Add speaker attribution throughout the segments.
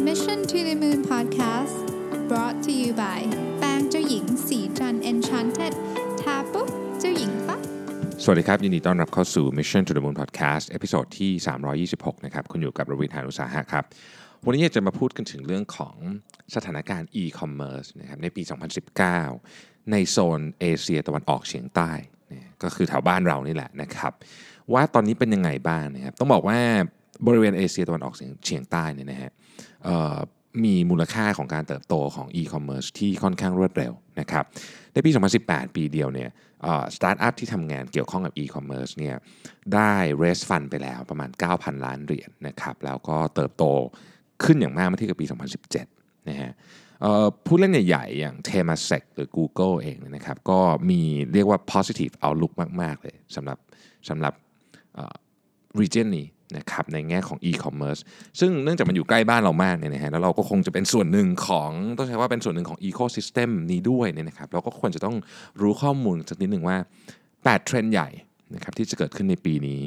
Speaker 1: Mission to the Moon Podcast brought to you by แป้งเจ้าหญิงศรีจันทร์ Enchanted ทาปุ๊บเจ้าหญิงปั๊บ
Speaker 2: สวัสดีครับ ยินดีต้อนรับเข้าสู่ Mission to the Moon Podcast episode ที่ 326 นะครับ คุณอยู่กับรวิศ หาญอุตสาหะครับ วันนี้อยากจะมาพูดกันถึงเรื่องของสถานการณ์ e-commerce นะครับในปี 2019 ในโซนเอเชียตะวันออกเฉียงใต้เนี่ยก็คือแถวบ้านเรานี่แหละนะครับ ว่าตอนนี้เป็นยังไงบ้างนะครับ ต้องบอกว่า บริเวณเอเชียตะวันออกเฉียงใต้เนี่ยนะฮะมีมูลค่าของการเติบโตของ e-commerce ที่ค่อนข้างรวดเร็วนะครับในปี 2018 ปีเดียวเนี่ยสตาร์ทอัพที่ทำงานเกี่ยวข้องกับ e-commerce เนี่ยได้ raise fund ไปแล้วประมาณ 9,000 ล้านเหรียญนะครับแล้วก็เติบโตขึ้นอย่างมากเมื่อเทียบกับปี 2017 นะฮะผู้เล่นใหญ่ๆ อย่าง Temasek หรือ Google เองเนี่ยนะครับก็มีเรียกว่า positive outlook มาก ๆ เลยสำหรับสำหรับ region นี้ นะครับในแง่ของ e-commerce ซึ่งเนื่องจากมันอยู่ใกล้บ้านเรามากเนี่ยนะฮะแล้วเราก็คงจะเป็นส่วนหนึ่งของต้องใช้ว่าเป็นส่วนหนึ่งของ ecosystem นี้ด้วยเนี่ยนะครับเราก็ควรจะต้องรู้ข้อมูลสักนิดหนึ่งว่า 8 เทรนด์ใหญ่นะครับที่จะเกิดขึ้นในปีนี้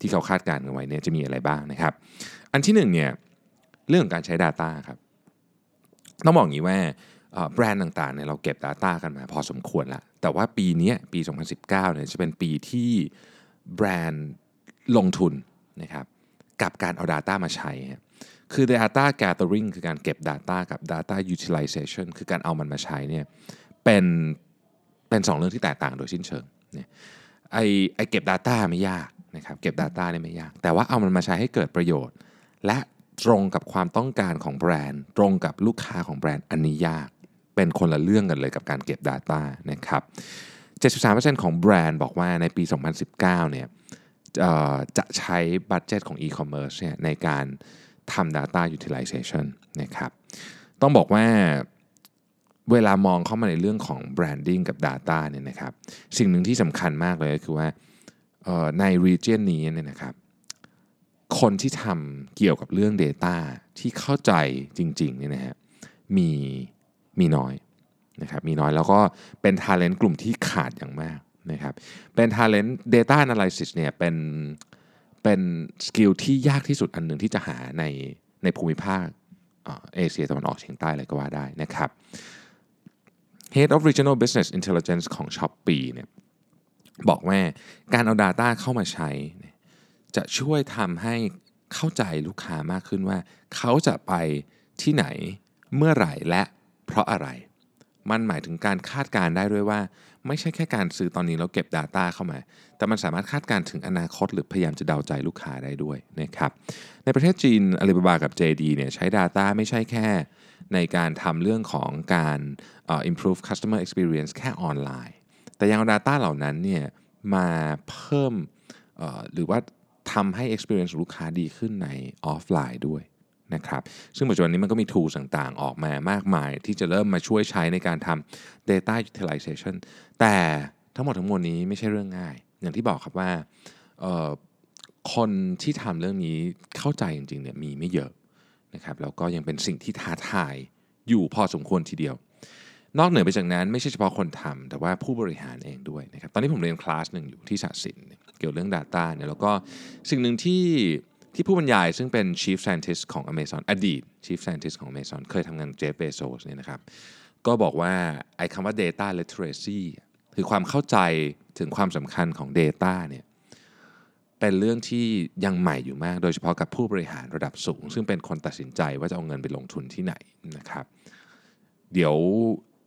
Speaker 2: ที่เขาคาดการณ์กันไว้เนี่ยจะมีอะไรบ้างนะครับ อันที่หนึ่งเนี่ยเรื่องของการใช้ Data ครับต้องบอกอย่างนี้ว่าแบรนด์ต่างๆเนี่ยเราเก็บ Data กันมาพอสมควรละแต่ว่าปีนี้ปี 2019เนี่ยจะเป็นปีที่แบรนด์ลงทุน นะครับกับการเอา Data มาใช้ คือ Data Gathering คือการเก็บ Data กับ Data Utilization คือการเอามันมาใช้เนี่ยเป็นเป็นสองเรื่องที่แตกต่างโดยสิ้นเชิงเนี่ยไอไอเก็บ Data ไม่ยากนะครับเก็บ Data เนี่ยไม่ยาก แต่ว่าเอามันมาใช้ให้เกิดประโยชน์ และตรงกับความต้องการของแบรนด์ ตรงกับลูกค้าของแบรนด์อันนี้ยาก เป็นคนละเรื่องกันเลยกับการเก็บ Data นะครับ 73%ของแบรนด์บอกว่าในปี 2019เนี่ยเอ่อ จะใช้บัตเจตของ e-commerce เนี่ยในการทำ data utilization นะครับต้องบอกว่าเวลามองเข้ามาในเรื่องของ branding กับ data เนี่ยนะครับสิ่งหนึ่งที่สำคัญมากเลยก็คือว่าใน region นี้เนี่ยนะครับคนที่ทำเกี่ยวกับเรื่อง Data ที่เข้าใจจริงๆเนี่ยนะฮะมีมีน้อยนะครับมีน้อยแล้วก็เป็น Talent กลุ่มที่ขาดอย่างมาก นะครับเป็น Talent Data Analysis เนี่ยเป็นเป็นสกิลที่ยากที่สุดอันหนึ่งที่จะหาในในภูมิภาคเอเชียตะวันออกเฉียงใต้เลยก็ว่าได้นะครับ Head of Regional Business Intelligence ของ Shopee เนี่ยบอกว่าการเอา Data เข้ามาใช้ จะช่วยทำให้เข้าใจลูกค้ามากขึ้นว่า เขาจะไปที่ไหนเมื่อไหร่และเพราะอะไร มันหมายถึงการคาดการได้ด้วยว่า ไม่ใช่แค่การซื้อตอนนี้แล้วเก็บ Data เข้ามา แต่มันสามารถคาดการถึงอนาคต หรือพยายามจะเดาใจลูกค้าได้ด้วยนะครับในประเทศจีน Alibaba กับ JD เนี่ยใช้ Data ไม่ใช่แค่ในการทำเรื่องของการอ่อ improve customer experience แค่ออนไลน์ แต่ยังเอา Data เหล่านั้นเนี่ยมาเพิ่มหรือว่าทำให้ experience ของลูกค้าดีขึ้นในออฟไลน์ด้วย นะครับ ซึ่งปัจจุบันนี้มันก็มี tools ต่างๆ ออกมามากมาย ที่จะเริ่มมาช่วยใช้ในการทำ data utilization แต่ทั้งหมดทั้งมวลนี้ไม่ใช่เรื่องง่าย อย่างที่บอกครับว่าคนที่ทำเรื่องนี้เข้าใจจริงๆเนี่ยมีไม่เยอะนะครับแล้วก็ยังเป็นสิ่งที่ท้าทายอยู่พอสมควรทีเดียวนอกเหนือไปจากนั้นไม่ใช่เฉพาะคนทำแต่ว่าผู้บริหารเองด้วยนะครับตอนนี้ผมเรียนคลาสหนึ่งอยู่ที่ศาสตร์ศิลป์เนี่ยเกี่ยวเรื่อง Data เนี่ยแล้วก็สิ่งหนึ่งที่ ที่ผู้บรรยายซึ่งเป็น Chief Scientist ของ Amazon อดีต Chief Scientist ของ Amazon เคยทำงานกับ Jeff Bezos เนี่ยนะครับก็บอกว่าไอ้คำว่า data literacy คือความเข้าใจถึงความสำคัญของ Data เนี่ยเป็นเรื่องที่ยังใหม่อยู่มาก โดยเฉพาะกับผู้บริหารระดับสูง ซึ่งเป็นคนตัดสินใจว่าจะเอาเงินไปลงทุนที่ไหนนะครับ เดี๋ยว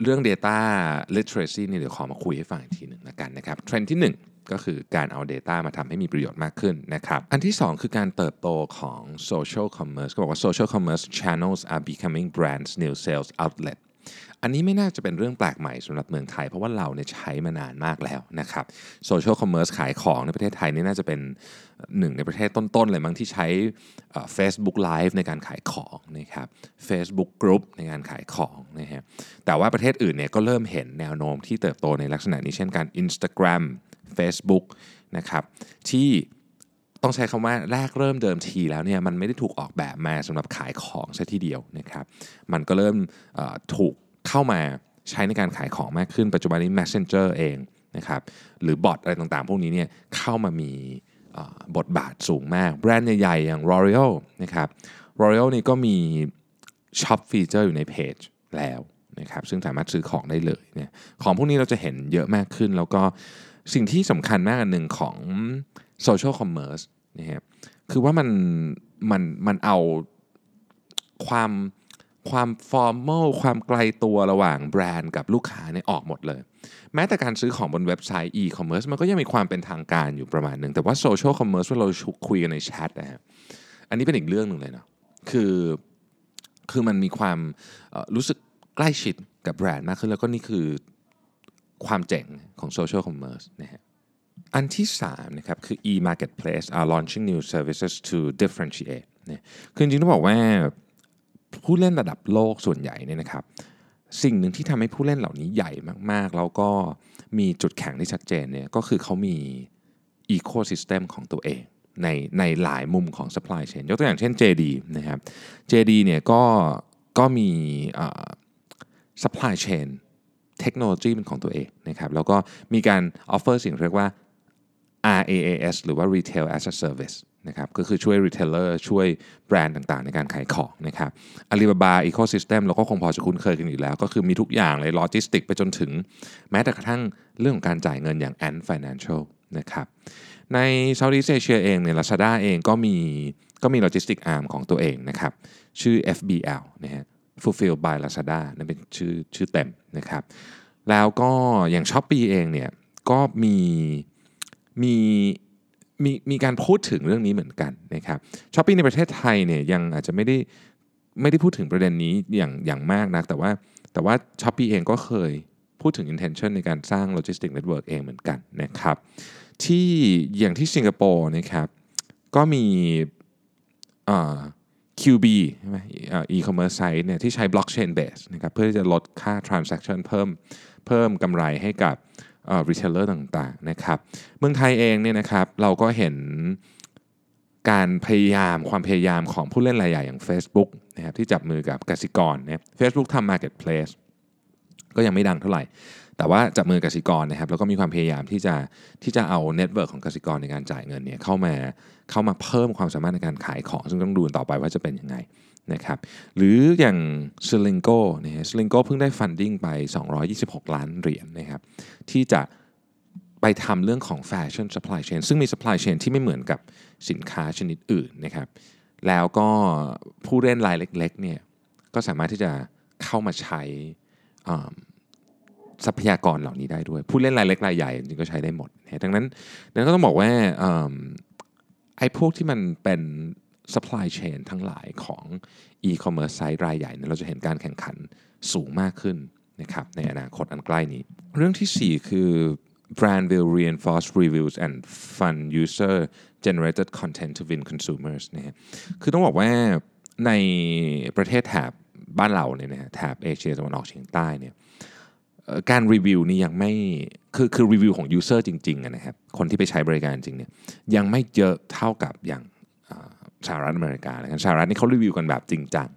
Speaker 2: เรื่อง Data Literacy นี่เดี๋ยวขอมาคุยให้ฟังอีกทีหนึ่งนะกันนะครับเทรนด์ที่ 1 ก็คือการเอา Data มาทำให้มีประโยชน์มากขึ้นนะครับ อันที่ 2 คือการเติบโตของ Social Commerce ก็บอกว่า Social Commerce channels are becoming brands new sales outlet อันนี้ไม่น่าจะเป็นเรื่องแปลกใหม่สำหรับเมืองไทย เพราะว่าเราเนี่ยใช้มานานมากแล้วนะครับโซเชียลคอมเมอร์สขายของในประเทศไทยนี่น่าจะเป็นหนึ่งในประเทศต้นๆเลยมั้งที่ใช้เอ่อ Facebook Live ในการขายของนะครับ Facebook Group ในการขายของนะฮะแต่ว่าประเทศอื่นเนี่ยก็เริ่มเห็นแนวโน้มที่เติบโตในลักษณะนี้เช่นกัน Instagram Facebook นะครับที่ ต้องใช้คำว่าแรกเริ่มเดิมทีแล้วเนี่ยมันไม่ได้ถูกออกแบบมาสำหรับขายของซะทีเดียวนะครับมันก็เริ่มถูกเข้ามาใช้ในการขายของมากขึ้น ปัจจุบันนี้ Messenger เองนะครับหรือบอทอะไรต่างๆ พวกนี้เนี่ยเข้ามามีบทบาทสูงมาก แบรนด์ใหญ่ๆ อย่าง L'Oreal นะครับ L'Oreal นี่ก็มี shop feature อยู่ในเพจแล้วนะครับซึ่งสามารถซื้อของได้เลยเนี่ยของพวกนี้เราจะเห็นเยอะมากขึ้น แล้วก็สิ่งที่สำคัญมากอันหนึ่งของ social commerce นะครับคือว่ามันมันมันเอาความความ formal ความไกลตัวระหว่างแบรนด์กับลูกค้าเนี่ยออกหมดเลย แม้แต่การซื้อของบนเว็บไซต์ e-commerce มันก็ยังมีความเป็นทางการอยู่ประมาณหนึ่งแต่ว่า social commerce เราคุยกันในแชทนะฮะอันนี้เป็นอีกเรื่องหนึ่งเลยเนาะคือคือมันมีความรู้สึกใกล้ชิดกับแบรนด์มากขึ้นแล้วก็นี่คือความเจ๋งของ social commerce นะฮะ อันที่3นะครับคือ e-marketplace are launching new services to differentiate เนี่ยคือจริงต้องบอกว่าผู้เล่นระดับโลกส่วนใหญ่เนี่ยนะครับสิ่งหนึ่งที่ทำให้ผู้เล่นเหล่านี้ใหญ่มากๆ แล้วก็มีจุดแข็งที่ชัดเจนเนี่ยก็คือเขามีอีโคซิสเต็มของตัวเองในในหลายมุมของ supply chain ยกตัวอย่างเช่น JD นะครับ JD เนี่ยก็ก็มี supply chain เทคโนโลยีเป็นของตัวเองนะครับแล้วก็มีการ offer สิ่งเรียกว่า RAAS หรือว่า Retail as a Service นะครับก็คือช่วย retailer ช่วยแบรนด์ต่างๆ ในการขายของนะครับ Alibaba Ecosystem เราก็คงพอจะคุ้นเคยกันอยู่แล้ว ก็คือมีทุกอย่างเลยโลจิสติกไปจนถึง แม้แต่กระทั่งเรื่องของการจ่ายเงินอย่าง Ant Financial นะครับใน Southeast Asia เองเนี่ย Lazada เองก็มีก็มี logistic arm ของตัวเองนะครับชื่อ FBL นะฮะ Fulfill by Lazada นั่นเป็นชื่อชื่อเต็มนะครับแล้วก็อย่าง Shopee เองเนี่ยก็มี มีมีมีการพูดถึงเรื่องนี้เหมือนกันนะครับ Shopee ในประเทศไทยเนี่ยยังอาจจะไม่ได้ไม่ได้พูดถึงประเด็นนี้อย่างอย่างมากนะแต่ว่าแต่ว่า Shopee เองก็เคยพูดถึง intention ในการสร้าง logistic network เองเหมือนกันนะครับที่อย่างที่สิงคโปร์นะครับก็มีอ่า QuuBe ใช่ไหม e-commerce site เนี่ยที่ใช้ blockchain base นะครับเพื่อที่จะลดค่า transaction เพิ่มเพิ่มกำไรให้กับ retailer ต่างๆนะครับเมืองไทยเองเนี่ยนะครับเราก็เห็นการพยายามความพยายามของผู้เล่นรายใหญ่อย่าง Facebook นะครับที่จับมือกับกสิกรเนี่ยเฟซบุ๊กทำ Marketplace ก็ยังไม่ดังเท่าไหร่ แต่ว่าจับมือกสิกรนะครับแล้วก็มีความพยายามที่จะที่จะเอา network ของกสิกรในการจ่ายเงินเนี่ยเข้ามาเข้ามาเพิ่มความสามารถในการขายของ ซึ่งต้องดูต่อไปว่าจะเป็นยังไง นะครับหรืออย่าง s l i n g o นะฮะ s l i n g o เพิ่งได้ funding ไป 226 ล้านเหรียญนะครับที่จะไปทำเรื่องของแฟชั่น supply chain ซึ่งมี supply chain ที่ไม่เหมือนกับสินค้าชนิดอื่นนะครับแล้วก็ผู้เล่นรายเล็กๆเนี่ยก็สามารถที่จะเข้ามาใช้ทรัพยากรเหล่านี้ได้ด้วย ผู้เล่นรายเล็กรายใหญ่จริงก็ใช้ได้หมด ดังนั้นดังนั้นก็ต้องบอกว่าไอ้พวกที่มันเป็น supply chain ทั้งหลายของ e-commerce ไซต์รายใหญ่เนี่ยเราจะเห็นการแข่งขันสูงมากขึ้นนะครับในอนาคตอันใกล้นี้ เรื่องที่ 4 คือ brand will reinforce reviews and fund user generated content to win consumers นะฮะคือต้องบอกว่าในประเทศแถบบ้านเราเนี่ยนะแถบเอเชียตะวันออกเฉียงใต้เนี่ยการรีวิวนี่ยังไม่คือคือรีวิวของ user จริงๆนะครับคนที่ไปใช้บริการจริงเนี่ยยังไม่เยอะเท่ากับอย่าง สหรัฐอเมริกาเลยสหรัฐนี่เขารีวิวกันแบบจริงจัง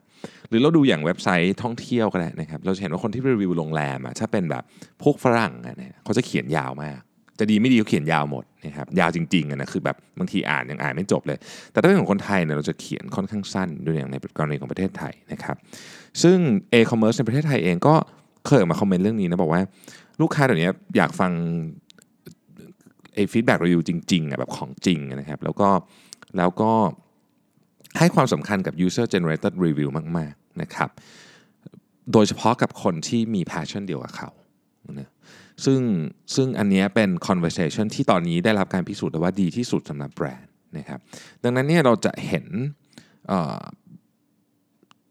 Speaker 2: หรือเราดูอย่างเว็บไซต์ท่องเที่ยวก็ได้นะครับ เราจะเห็นว่าคนที่รีวิวโรงแรมอะถ้าเป็นแบบพวกฝรั่งนะเขาจะเขียนยาวมาก จะดีไม่ดีเขาเขียนยาวหมดนะครับยาวจริงๆนะคือแบบบางทีอ่านยังอ่านไม่จบเลย แต่ถ้าเป็นของคนไทยเนี่ยเราจะเขียนค่อนข้างสั้นดูอย่างในกรณีของประเทศไทยนะครับซึ่ง e-commerce ในประเทศไทยเองก็เคยมาคอมเมนต์เรื่องนี้นะบอกว่า ลูกค้าเดี๋ยวนี้อยากฟังไอ้ feedback รีวิวจริงๆอะแบบของจริงนะครับแล้วก็แล้วก็ ให้ความสำคัญกับ user generated review มาก ๆ นะครับ โดยเฉพาะกับคนที่มี passion เดียวกับเขานะซึ่งซึ่งอันนี้เป็น conversation ที่ตอนนี้ได้รับการพิสูจน์ว่าดีที่สุดสำหรับแบรนด์นะครับ ดังนั้นเนี่ยเราจะเห็น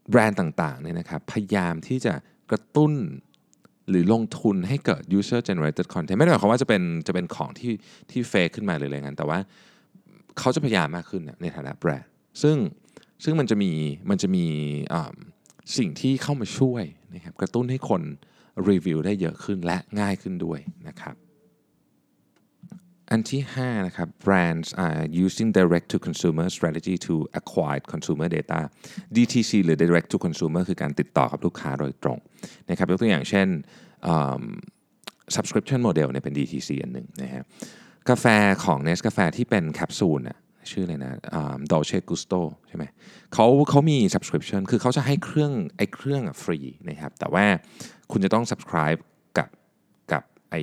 Speaker 2: แบรนด์ต่างๆเนี่ยนะครับพยายามที่จะกระตุ้นหรือลงทุนให้เกิด user generated content ไม่ได้หมายความว่าจะเป็นจะเป็นของที่ที่เฟกขึ้นมาหรืออะไรเงี้ยแต่ว่าเขาจะพยายามมากขึ้นในฐานะแบรนด์ ซึ่งซึ่งมันจะมีมันจะมีสิ่งที่เข้ามาช่วยนะครับกระตุ้นให้คนรีวิวได้เยอะขึ้นและง่ายขึ้นด้วยนะครับอันที่5นะครับ brands are using direct to consumer strategy to acquire consumer data DTC หรือ direct to consumer คือการติดต่อกับลูกค้าโดยตรงนะครับยกตัวอย่างเช่น subscription model เนี่ยเป็น DTC อันหนึ่งนะฮะกาแฟของ n e s กาแฟที่เป็นแคปซูลนะ ชื่ออะไรนะดอลเชกุสโตใช่ไหมเขาเขามี subscription คือเขาจะให้เครื่องไอ้เครื่องฟรีนะครับ แต่ว่าคุณจะต้อง subscribe กับกับไอ้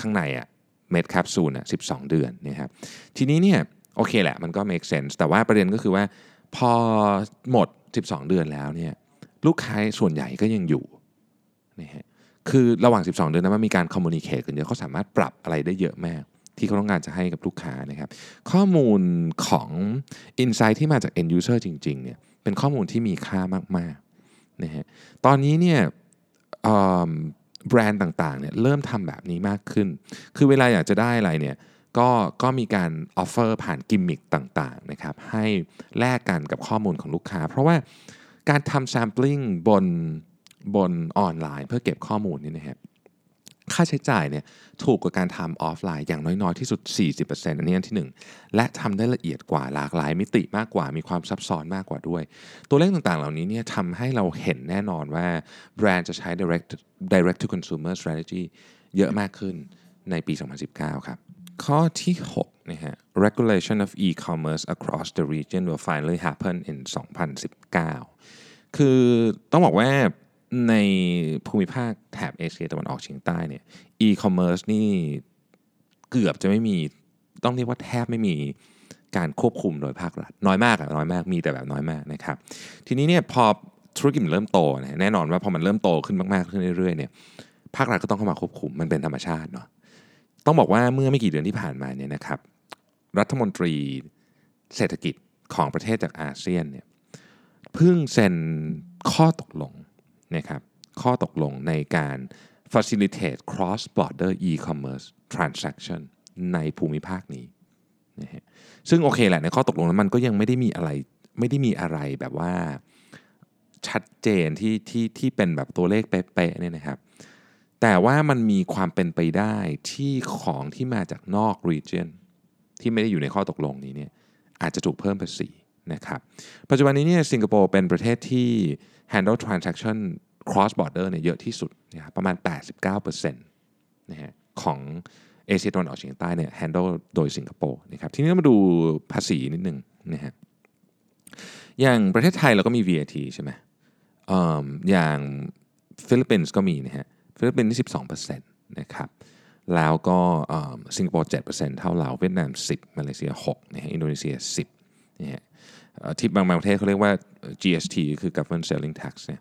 Speaker 2: ข้างในอะเม็ดแคปซูลอะ12 เดือนนะครับ ทีนี้เนี่ยโอเคแหละ มันก็ make sense แต่ว่าประเด็นก็คือว่าพอหมด 12 เดือนแล้วเนี่ยลูกค้าส่วนใหญ่ก็ยังอยู่นะฮะคือระหว่าง 12 เดือนนั้นมันมีการ communicate กันเยอะเขาสามารถปรับอะไรได้เยอะมาก ที่เขาต้องการจะให้กับลูกค้านะครับ ข้อมูลของ Insight ที่มาจาก End User จริงๆเนี่ยเป็นข้อมูลที่มีค่ามากๆนะฮะตอนนี้เนี่ยแบรนด์ต่างๆเนี่ยเริ่มทำแบบนี้มากขึ้น คือเวลาอยากจะได้อะไรเนี่ยก็ก็มีการ offer ผ่านกิมมิคต่างๆนะครับให้แลกกันกับข้อมูลของลูกค้า เพราะว่าการทำ sampling บนบนออนไลน์เพื่อเก็บข้อมูลนี่นะครับ ค่าใช้จ่ายเนี่ยถูกกว่าการทำออฟไลน์อย่างน้อยๆที่สุด 40%อันนี้อันที่ 1 และทำได้ละเอียดกว่าหลากหลาย มิติมากกว่ามีความซับซ้อนมากกว่าด้วย ตัวเลขต่างๆ เหล่านี้เนี่ยทำให้เราเห็นแน่นอนว่าแบรนด์จะใช้ direct direct to consumer strategy เยอะมากขึ้นในปี 2019 ครับ ข้อที่6นะฮะ regulation of e-commerce across the region will finally happen in 2019 คือต้องบอกว่า ในภูมิภาคแถบเอเชียตะวันออกเฉียงใต้เนี่ย e-commerce นี่เกือบจะไม่มีต้องเรียกว่าแทบไม่มีการควบคุมโดยภาครัฐน้อยมากอะน้อยมากมีแต่แบบน้อยมากนะครับ ทีนี้เนี่ยพอธุรกิจมันเริ่มโตนะแน่นอนว่าพอมันเริ่มโตขึ้นมากๆขึ้นเรื่อยๆเนี่ยภาครัฐก็ต้องเข้ามาควบคุมมันเป็นธรรมชาติเนาะต้องบอกว่าเมื่อไม่กี่เดือนที่ผ่านมาเนี่ยนะครับ รัฐมนตรีเศรษฐกิจของประเทศจากอาเซียนเนี่ยเพิ่งเซ็นข้อตกลง นะครับข้อตกลงในการ facilitate cross border e-commerce transaction ในภูมิภาคนี้นะฮะซึ่งโอเคแหละในข้อตกลงนั้นมันก็ยังไม่ได้มีอะไรไม่ได้มีอะไรแบบว่าชัดเจนที่ที่ที่เป็นแบบตัวเลขเป๊ะๆเนี่ยนะครับ แต่ว่ามันมีความเป็นไปได้ที่ของที่มาจากนอก region ที่ไม่ได้อยู่ในข้อตกลงนี้เนี่ยอาจจะถูกเพิ่มภาษีนะครับ ปัจจุบันนี้เนี่ยสิงคโปร์เป็นประเทศที่ handle transaction cross border เนี่ยเยอะที่สุดนะครับประมาณ 89%นะฮะของเอเชียตะวันออกเฉียงใต้เนี่ย handle โดยสิงคโปร์นะครับทีนี้มาดูภาษีนิดนึงนะฮะอย่างประเทศไทยเราก็มี VAT ใช่ไหมอย่างฟิลิปปินส์ก็มีนะฮะฟิลิปปินส์นี่ 12%นะครับแล้วก็สิงคโปร์7%เท่าเราเวียดนาม 10 มาเลเซีย6นะฮะอินโดนีเซีย 10นะฮะ ที่บางประเทศเขาเรียกว่า GST คือ Government Selling Tax เนี่ย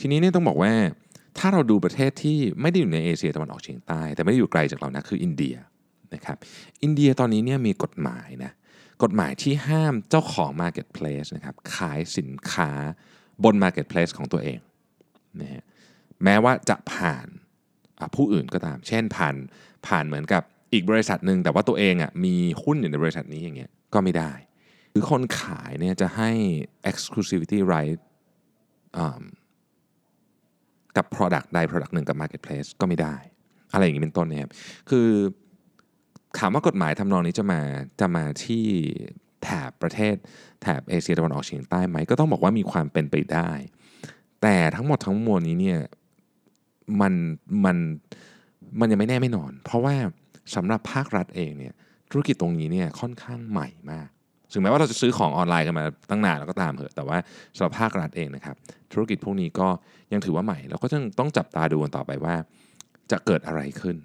Speaker 2: ทีนี้เนี่ยต้องบอกว่าถ้าเราดูประเทศที่ไม่ได้อยู่ในเอเชียตะวันออกเฉียงใต้ แต่ไม่ได้อยู่ไกลจากเรานะคืออินเดียนะครับอินเดียตอนนี้เนี่ยมีกฎหมายนะกฎหมายที่ห้ามเจ้าของ Marketplace นะครับขายสินค้าบน Marketplace ของตัวเองนะฮะแม้ว่าจะผ่านผู้อื่นก็ตาม เช่นผ่านผ่านเหมือนกับอีกบริษัทหนึ่งแต่ว่าตัวเองอะมีหุ้นอยู่ในบริษัทนี้อย่างเงี้ยก็ไม่ได้ หรือคนขายเนี่ยจะให้ exclusivity right กับ product ใด product หนึ่งกับ marketplace ก็ไม่ได้ อะไรอย่างนี้เป็นต้นนะครับคือถามว่ากฎหมายทำนองนี้จะมาจะมาที่แถบประเทศแถบเอเชียตะวันออกเฉียงใต้ไหม ก็ต้องบอกว่ามีความเป็นไปได้ แต่ทั้งหมดทั้งมวลนี้เนี่ยมันมันมันยังไม่แน่ไม่นอน เพราะว่าสำหรับภาครัฐเองเนี่ยธุรกิจตรงนี้เนี่ยค่อนข้างใหม่มาก ถึงแม้ว่าเราจะซื้อของออนไลน์กันมาตั้งนานแล้วก็ตามเถอะแต่ว่าสำหรับภาครัฐเองนะครับ ธุรกิจพวกนี้ก็ยังถือว่าใหม่ แล้วก็ต้องต้องจับตาดูกันต่อไปว่า จะเกิดอะไรขึ้น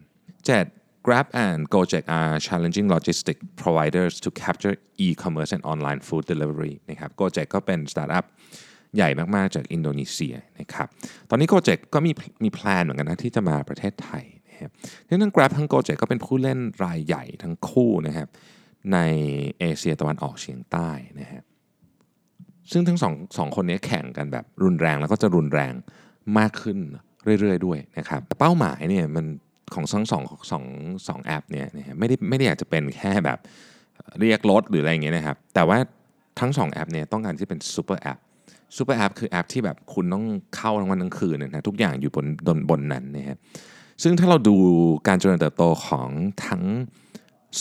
Speaker 2: 7. Grab and Gojek are challenging logistic providers to capture e-commerce and online food delivery นะครับ Gojek ก็เป็นสตาร์ทอัพใหญ่มาก ๆ จากอินโดนีเซียนะครับ ตอนนี้ Gojek ก็มีมีแพลนเหมือนกันนะที่จะมาประเทศไทยนะครับทั้ง Grab ทั้ง Gojek ก็เป็นผู้เล่นรายใหญ่ทั้งคู่นะครับ ในเอเชียตะวันออกเฉียงใต้นะฮะซึ่งทั้งสองสองคนนี้แข่งกันแบบรุนแรงแล้วก็จะรุนแรงมากขึ้นเรื่อยๆด้วยนะครับเป้าหมายเนี่ยมันของทั้งสองสองสองแอปเนี่ยนะไม่ได้ไม่ได้อยากจะเป็นแค่แบบเรียกรถหรืออะไรอย่างเงี้ยนะครับแต่ว่าทั้งสองแอปเนี่ยต้องการที่เป็น super app super app คือแอปที่แบบคุณต้องเข้าทั้งวันทั้งคืนนะทุกอย่างอยู่บนบนบนนั้นนะฮะซึ่งถ้าเราดูการเจริญเติบโตของทั้ง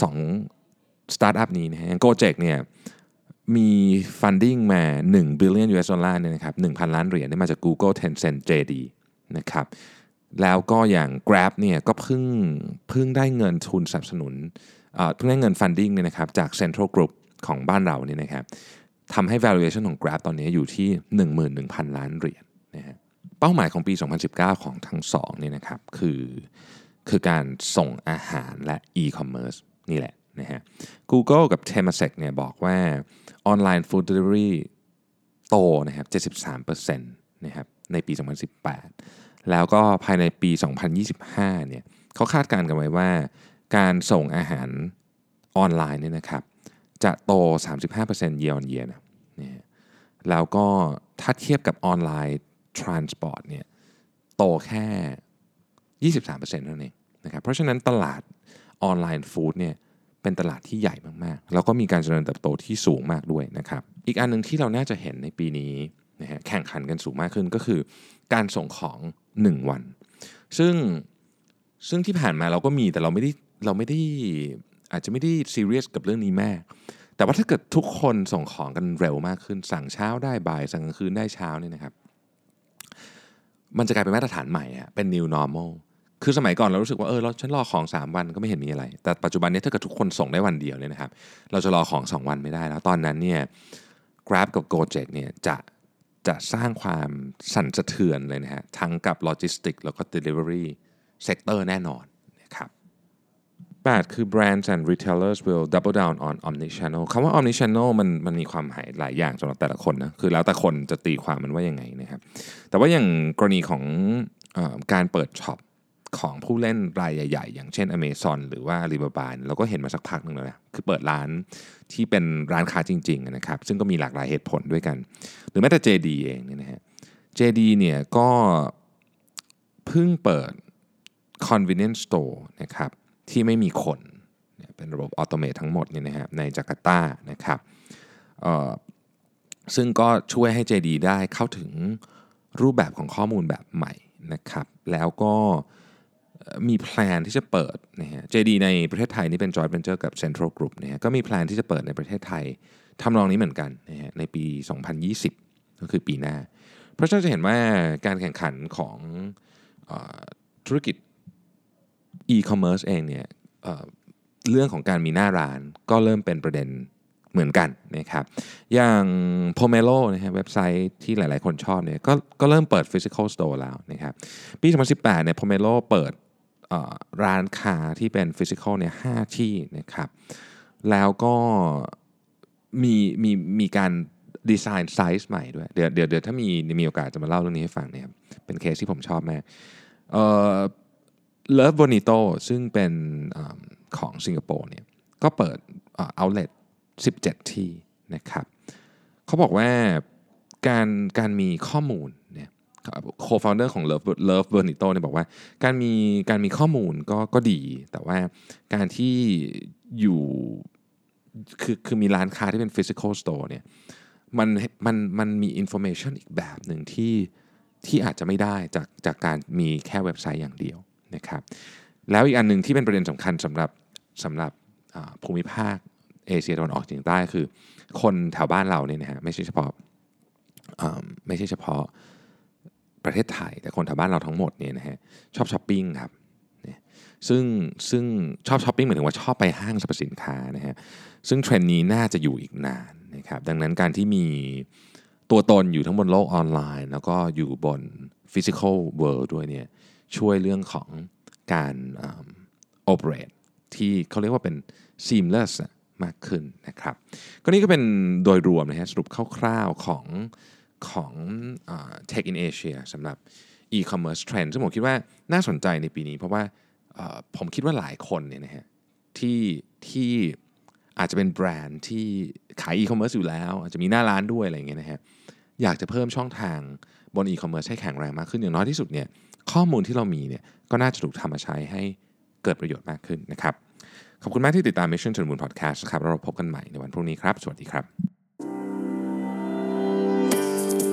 Speaker 2: สอง สตาร์ทอัพนี้นะฮะ Gojek เนี่ยมี funding มา 1 billion US ดอลลาร์เนี่ยนะครับ1,000 ล้านเหรียญมาจาก Google Tencent JD นะครับแล้วก็อย่าง Grab เนี่ยก็เพิ่งเพิ่งได้เงินทุนสนับสนุนเพิ่งได้เงินฟันดิ้งเนี่ยนะครับจาก Central Group ของบ้านเราเนี่ยนะครับทำให้ valuation ของ Grab ตอนนี้อยู่ที่ 11,000 ล้านเหรียญนะฮะเป้าหมายของปี 2019 ของทั้งสองเนี่ยนะครับคือคือการส่งอาหารและ e-commerce นี่แหละ นะฮะ Google กับ Temasek เนี่ยบอกว่าออนไลน์ food delivery โตนะครับ73%นะครับในปี 2018 แล้วก็ภายในปี 2025 เนี่ยเขาคาดการณ์กันไว้ว่า การส่งอาหารออนไลน์เนี่ยนะครับจะโต 35% year on year นะนะแล้วก็ถ้าเทียบกับออนไลน์ transport เนี่ยโตแค่ 23%เท่านั้นเองนะครับเพราะฉะนั้นตลาดออนไลน์ฟู้ดเนี่ย เป็นตลาดที่ใหญ่มากๆ แล้วก็มีการเจริญเติบโตที่สูงมากด้วยนะครับ อีกอันหนึ่งที่เราน่าจะเห็นในปีนี้นะฮะแข่งขันกันสูงมากขึ้นก็คือ การส่งของ 1 วัน ซึ่งซึ่งที่ผ่านมาเราก็มีแต่เราไม่ได้เราไม่ได้อาจจะไม่ได้ซีเรียสกับเรื่องนี้มาก แต่ว่าถ้าเกิดทุกคนส่งของกันเร็วมากขึ้น สั่งเช้าได้บ่ายสั่งกลางคืนได้เช้าเนี่ยนะครับ มันจะกลายเป็นมาตรฐานใหม่อะเป็น new normal คือสมัยก่อนเรารู้สึกว่าเออเราฉันรอของ 3 วันก็ไม่เห็นมีอะไร แต่ปัจจุบันนี้ถ้าเกิดทุกคนส่งได้วันเดียวเนี่ยนะครับ เราจะรอของ 2 วันไม่ได้แล้ว ตอนนั้นเนี่ย Grab กับ Gojek เนี่ยจะจะสร้างความสั่นสะเทือนเลยนะฮะทั้งกับโลจิสติกแล้วก็ Delivery Sector แน่นอนนะครับ 8 คือ brands and retailers will double down on omnichannel คำว่า omnichannel มันมันมีความหมายหลายอย่างสำหรับแต่ละคนนะ คือแล้วแต่คนจะตีความมันว่ายังไงนะครับ แต่ว่าอย่างกรณีของออการเปิด shop ของผู้เล่นรายใหญ่ ๆ อย่างเช่น Amazon หรือว่า Alibaba เราก็เห็นมาสักพักหนึ่งแล้วนะคือเปิดร้านที่เป็นร้านค้าจริงๆนะครับซึ่งก็มีหลากหลายเหตุผลด้วยกัน หรือแม้แต่ JD เองเนี่ยนะฮะ JD เนี่ยก็เพิ่งเปิด convenience store นะครับที่ไม่มีคนเป็นระบบ automate ทั้งหมดเนี่ยนะฮะในจาการ์ตานะครับซึ่งก็ช่วยให้ JD ได้เข้าถึงรูปแบบของข้อมูลแบบใหม่นะครับแล้วก็ มี plan ที่จะเปิดนะฮะ JD ในประเทศไทยนี่เป็น joint venture กับ Central Group นะฮะก็มี plan ที่จะเปิดในประเทศไทยทำนองนี้เหมือนกันนะฮะในปี 2020 ก็คือปีหน้า เพราะฉะนั้นจะเห็นว่าการแข่งขันของอธุรกิจ e-commerce เองเนี่ยเเรื่องของการมีหน้าร้านก็เริ่มเป็นประเด็นเหมือนกันนะครับอย่าง Pomelo นะฮะเว็บไซต์ที่หลาย ๆ คนชอบเนี่ยก็ก็เริ่มเปิด physical store แล้วนะครับปี 2018เนี่ย Pomelo เปิด ร้านค้าที่เป็น physical เนี่ย5ที่นะครับ แล้วก็มีมีมีการดีไซน์ไซส์ใหม่ด้วย เดี๋ยวเดี๋ยวเดี๋ยวถ้ามีมีโอกาสจะมาเล่าเรื่องนี้ให้ฟังเนะครับเป็นเคสที่ผมชอบมากเอ่อ Love Bonito ซึ่งเป็นอของสิงคโปร์เนี่ยก็เปิดเอาเล t 17 ที่นะครับเขาบอกว่าการการมีข้อมูลเนี่ย co-founder ของ Love Love Bonito เนี่ยบอกว่า การมีการมีข้อมูลก็ก็ดี แต่ว่าการที่อยู่คือคือมีร้านค้าที่เป็น physical store เนี่ยมันมันมันมี information อีกแบบหนึ่งที่ที่อาจจะไม่ได้จากจากการมีแค่เว็บไซต์อย่างเดียวนะครับแล้วอีกอันหนึ่งที่เป็นประเด็นสำคัญสำหรับสำหรับภูมิภาคเอเชียตะวันออกเฉียงใต้คือ คนแถวบ้านเราเนี่ยนะฮะไม่ใช่เฉพาะไม่ใช่เฉพาะ ประเทศไทย แต่คนแถวบ้านเราทั้งหมดเนี่ยนะฮะชอบช้อปปิ้งครับซึ่งซึ่งชอบช้อปปิ้งหมายถึงว่าชอบไปห้างสรรพสินค้านะฮะซึ่งเทรนด์นี้น่าจะอยู่อีกนานนะครับดังนั้นการที่มีตัวตนอยู่ทั้งบนโลกออนไลน์ แล้วก็อยู่บน physical world ด้วยเนี่ยช่วยเรื่องของการ operate ที่เขาเรียกว่าเป็น seamless มากขึ้นนะครับ ก็นี่ก็เป็นโดยรวมนะฮะสรุปคร่าวๆของ ของ Tech in Asia สำหรับ e-commerce trend ซึ่งผมคิดว่าน่าสนใจในปีนี้ เพราะว่าผมคิดว่าหลายคนเนี่ยนะฮะที่ที่อาจจะเป็นแบรนด์ที่ขาย e-commerce อยู่แล้ว อาจจะมีหน้าร้านด้วยอะไรอย่างเงี้ยนะฮะอยากจะเพิ่มช่องทางบน e-commerce ให้แข็งแรงมากขึ้นอย่างน้อยที่สุดเนี่ยข้อมูลที่เรามีเนี่ยก็น่าจะถูกทำมาใช้ให้เกิดประโยชน์มากขึ้นนะครับ ขอบคุณมากที่ติดตาม Mission to the Moon Podcast ครับเราพบกันใหม่ในวันพรุ่งนี้ครับ สวัสดีครับ